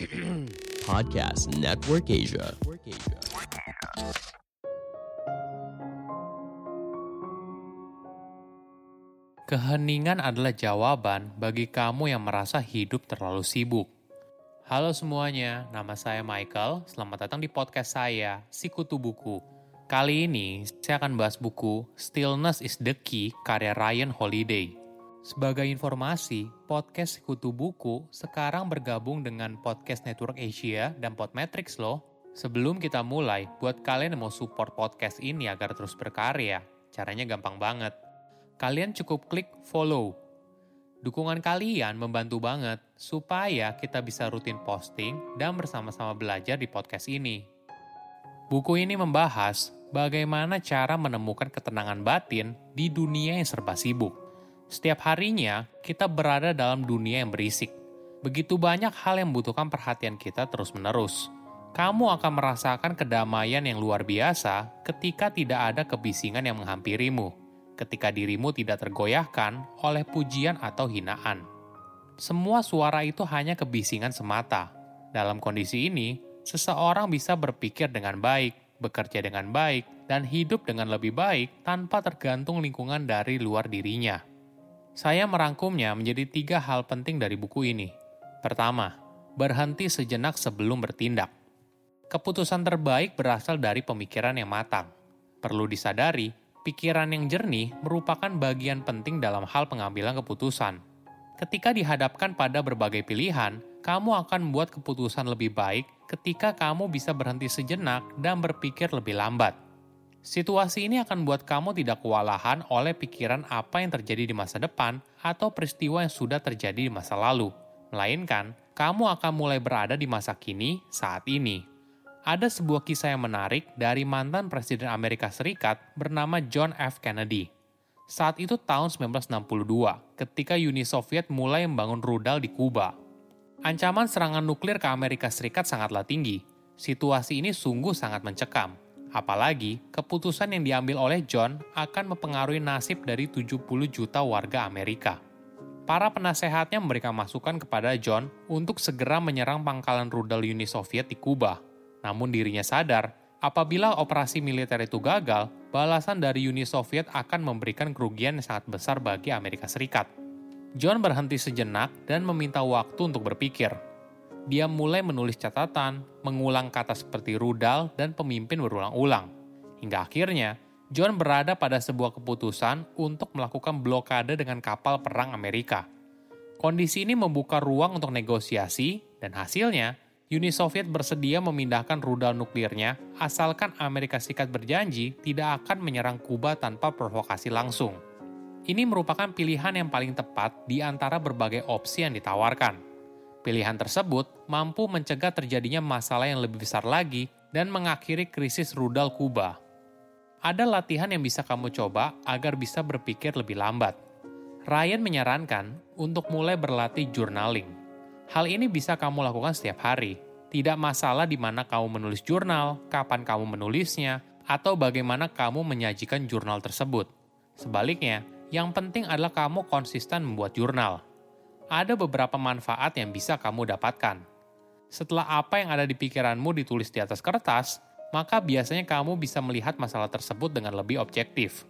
Podcast Network Asia. Keheningan adalah jawaban bagi kamu yang merasa hidup terlalu sibuk. Halo semuanya, nama saya Michael. Selamat datang di podcast saya, Sikutu Buku. Kali ini, saya akan bahas buku Stillness is the Key karya Ryan Holiday. Sebagai informasi, podcast Sikutu Buku sekarang bergabung dengan Podcast Network Asia dan Podmetrics loh. Sebelum kita mulai, buat kalian yang mau support podcast ini agar terus berkarya, caranya gampang banget. Kalian cukup klik follow. Dukungan kalian membantu banget supaya kita bisa rutin posting dan bersama-sama belajar di podcast ini. Buku ini membahas bagaimana cara menemukan ketenangan batin di dunia yang serba sibuk. Setiap harinya, kita berada dalam dunia yang berisik. Begitu banyak hal yang membutuhkan perhatian kita terus-menerus. Kamu akan merasakan kedamaian yang luar biasa ketika tidak ada kebisingan yang menghampirimu ketika dirimu tidak tergoyahkan oleh pujian atau hinaan. Semua suara itu hanya kebisingan semata. Dalam kondisi ini, seseorang bisa berpikir dengan baik, bekerja dengan baik, dan hidup dengan lebih baik tanpa tergantung lingkungan dari luar dirinya. Saya merangkumnya menjadi tiga hal penting dari buku ini. Pertama, berhenti sejenak sebelum bertindak. Keputusan terbaik berasal dari pemikiran yang matang. Perlu disadari, pikiran yang jernih merupakan bagian penting dalam hal pengambilan keputusan. Ketika dihadapkan pada berbagai pilihan, kamu akan membuat keputusan lebih baik ketika kamu bisa berhenti sejenak dan berpikir lebih lambat. Situasi ini akan membuat kamu tidak kewalahan oleh pikiran apa yang terjadi di masa depan atau peristiwa yang sudah terjadi di masa lalu, melainkan kamu akan mulai berada di masa kini saat ini ada sebuah kisah yang menarik dari mantan Presiden Amerika Serikat bernama John F. Kennedy. Saat itu tahun 1962, ketika Uni Soviet mulai membangun rudal di Kuba. Ancaman serangan nuklir ke Amerika Serikat sangatlah tinggi. Situasi ini sungguh sangat mencekam. Apalagi, keputusan yang diambil oleh John akan mempengaruhi nasib dari 70 juta warga Amerika. Para penasehatnya memberikan masukan kepada John untuk segera menyerang pangkalan rudal Uni Soviet di Kuba namun dirinya sadar, apabila operasi militer itu gagal, balasan dari Uni Soviet akan memberikan kerugian yang sangat besar bagi Amerika Serikat. John berhenti sejenak dan meminta waktu untuk berpikir. Dia mulai menulis catatan, mengulang kata seperti rudal dan pemimpin berulang-ulang. Hingga akhirnya, John berada pada sebuah keputusan untuk melakukan blokade dengan kapal perang Amerika. Kondisi ini membuka ruang untuk negosiasi, dan hasilnya Uni Soviet bersedia memindahkan rudal nuklirnya asalkan Amerika Serikat berjanji tidak akan menyerang Kuba tanpa provokasi langsung. Ini merupakan pilihan yang paling tepat di antara berbagai opsi yang ditawarkan. Pilihan tersebut mampu mencegah terjadinya masalah yang lebih besar lagi dan mengakhiri krisis rudal Kuba. Ada latihan yang bisa kamu coba agar bisa berpikir lebih lambat. Ryan menyarankan untuk mulai berlatih journaling Hal ini bisa kamu lakukan setiap hari. Tidak masalah di mana kamu menulis jurnal, kapan kamu menulisnya, atau bagaimana kamu menyajikan jurnal tersebut. Sebaliknya, yang penting adalah kamu konsisten membuat jurnal. Ada beberapa manfaat yang bisa kamu dapatkan. Setelah apa yang ada di pikiranmu ditulis di atas kertas, maka biasanya kamu bisa melihat masalah tersebut dengan lebih objektif.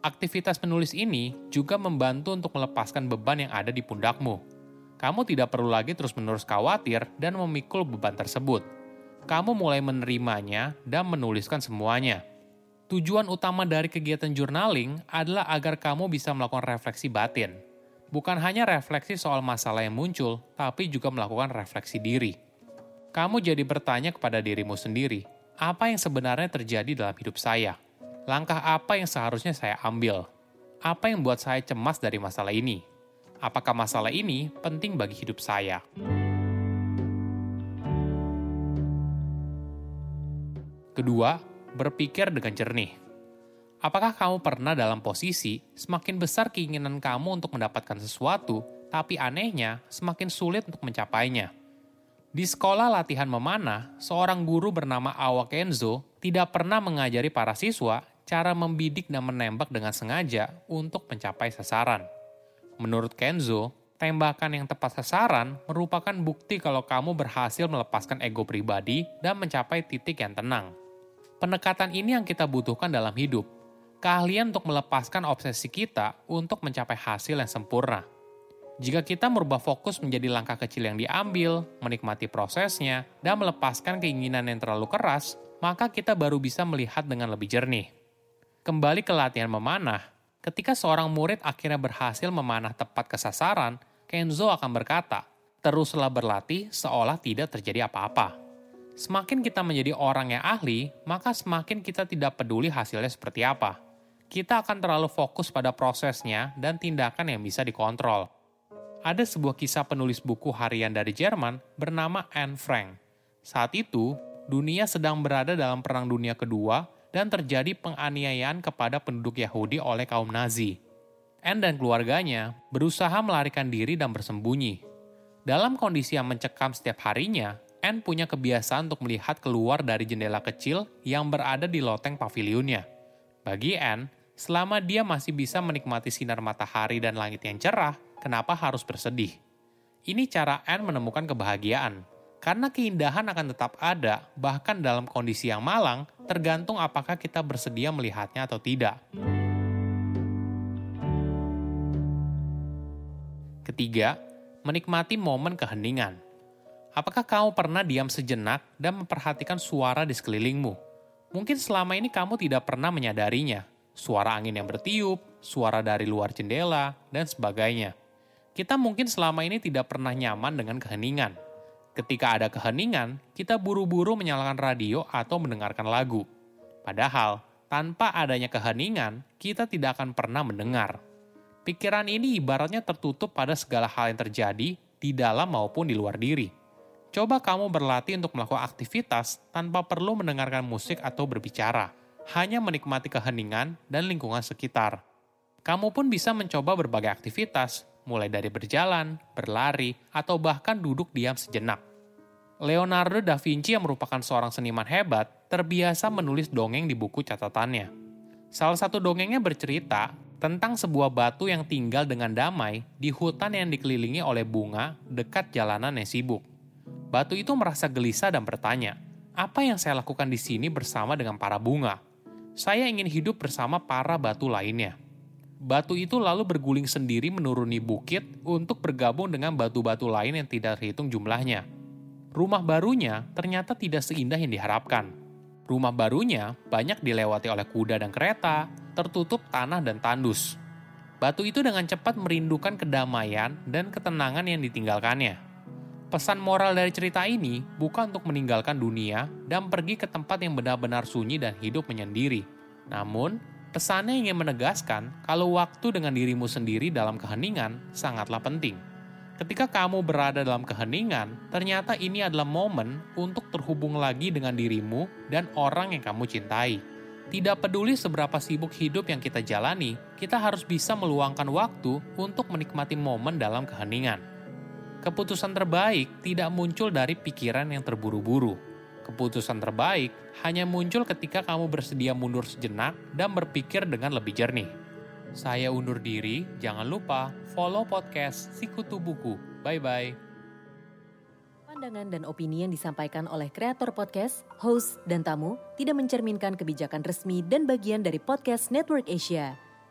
Aktivitas menulis ini juga membantu untuk melepaskan beban yang ada di pundakmu kamu tidak perlu lagi terus-menerus khawatir dan memikul beban tersebut. Kamu mulai menerimanya dan menuliskan semuanya. Tujuan utama dari kegiatan journaling adalah agar kamu bisa melakukan refleksi batin. Bukan hanya refleksi soal masalah yang muncul, tapi juga melakukan refleksi diri. Kamu jadi bertanya kepada dirimu sendiri, apa yang sebenarnya terjadi dalam hidup saya? Langkah apa yang seharusnya saya ambil? Apa yang buat saya cemas dari masalah ini? apakah masalah ini penting bagi hidup saya. Kedua, berpikir dengan jernih. Apakah kamu pernah dalam posisi semakin besar keinginan kamu untuk mendapatkan sesuatu, tapi anehnya semakin sulit untuk mencapainya? Di sekolah latihan memanah, seorang guru bernama Awa Kenzo tidak pernah mengajari para siswa cara membidik dan menembak dengan sengaja untuk mencapai sasaran. Menurut Kenzo, Tembakan yang tepat sasaran merupakan bukti kalau kamu berhasil melepaskan ego pribadi dan mencapai titik yang tenang. Pendekatan ini yang kita butuhkan dalam hidup. Keahlian untuk melepaskan obsesi kita untuk mencapai hasil yang sempurna. Jika kita merubah fokus menjadi langkah kecil yang diambil, menikmati prosesnya, dan melepaskan keinginan yang terlalu keras, maka kita baru bisa melihat dengan lebih jernih. Kembali ke latihan memanah, ketika seorang murid akhirnya berhasil memanah tepat ke sasaran, Kenzo akan berkata, teruslah berlatih seolah tidak terjadi apa-apa. Semakin kita menjadi orang yang ahli, maka semakin kita tidak peduli hasilnya seperti apa. Kita akan terlalu fokus pada prosesnya dan tindakan yang bisa dikontrol. Ada sebuah kisah penulis buku harian dari Jerman bernama Anne Frank. Saat itu, dunia sedang berada dalam Perang Dunia Kedua dan terjadi penganiayaan kepada penduduk Yahudi oleh kaum Nazi. Anne dan keluarganya berusaha melarikan diri dan bersembunyi. Dalam kondisi yang mencekam setiap harinya, Anne punya kebiasaan untuk melihat keluar dari jendela kecil yang berada di loteng pavilionnya. Bagi Anne, selama dia masih bisa menikmati sinar matahari dan langit yang cerah, kenapa harus bersedih? Ini cara Anne menemukan kebahagiaan. Karena keindahan akan tetap ada, bahkan dalam kondisi yang malang, tergantung apakah kita bersedia melihatnya atau tidak. Ketiga, menikmati momen keheningan. Apakah kamu pernah diam sejenak dan memperhatikan suara di sekelilingmu? Mungkin selama ini kamu tidak pernah menyadarinya. Suara angin yang bertiup, suara dari luar jendela, dan sebagainya. Kita mungkin selama ini tidak pernah nyaman dengan keheningan. Ketika ada keheningan, kita buru-buru menyalakan radio atau mendengarkan lagu. Padahal, tanpa adanya keheningan, kita tidak akan pernah mendengar. Pikiran ini ibaratnya tertutup pada segala hal yang terjadi di dalam maupun di luar diri. Coba kamu berlatih untuk melakukan aktivitas tanpa perlu mendengarkan musik atau berbicara, hanya menikmati keheningan dan lingkungan sekitar. Kamu pun bisa mencoba berbagai aktivitas, mulai dari berjalan, berlari, atau bahkan duduk diam sejenak. Leonardo da Vinci yang merupakan seorang seniman hebat, terbiasa menulis dongeng di buku catatannya. Salah satu dongengnya bercerita tentang sebuah batu yang tinggal dengan damai di hutan yang dikelilingi oleh bunga dekat jalanan yang sibuk. Batu itu merasa gelisah dan bertanya, "Apa yang saya lakukan di sini bersama dengan para bunga? Saya ingin hidup bersama para batu lainnya." Batu itu lalu berguling sendiri menuruni bukit untuk bergabung dengan batu-batu lain yang tidak terhitung jumlahnya. Rumah barunya ternyata tidak seindah yang diharapkan. Rumah barunya banyak dilewati oleh kuda dan kereta, tertutup tanah dan tandus. Batu itu dengan cepat merindukan kedamaian dan ketenangan yang ditinggalkannya. Pesan moral dari cerita ini bukan untuk meninggalkan dunia dan pergi ke tempat yang benar-benar sunyi dan hidup menyendiri. Namun, pesannya ingin menegaskan kalau waktu dengan dirimu sendiri dalam keheningan sangatlah penting. Ketika kamu berada dalam keheningan, ternyata ini adalah momen untuk terhubung lagi dengan dirimu dan orang yang kamu cintai tidak peduli seberapa sibuk hidup yang kita jalani, kita harus bisa meluangkan waktu untuk menikmati momen dalam keheningan. Keputusan terbaik tidak muncul dari pikiran yang terburu-buru. Keputusan terbaik hanya muncul ketika kamu bersedia mundur sejenak dan berpikir dengan lebih jernih. Saya undur diri, jangan lupa follow podcast Sikutu Buku. Bye-bye. Pandangan dan opini yang disampaikan oleh kreator podcast, host, dan tamu tidak mencerminkan kebijakan resmi dan bagian dari podcast Network Asia.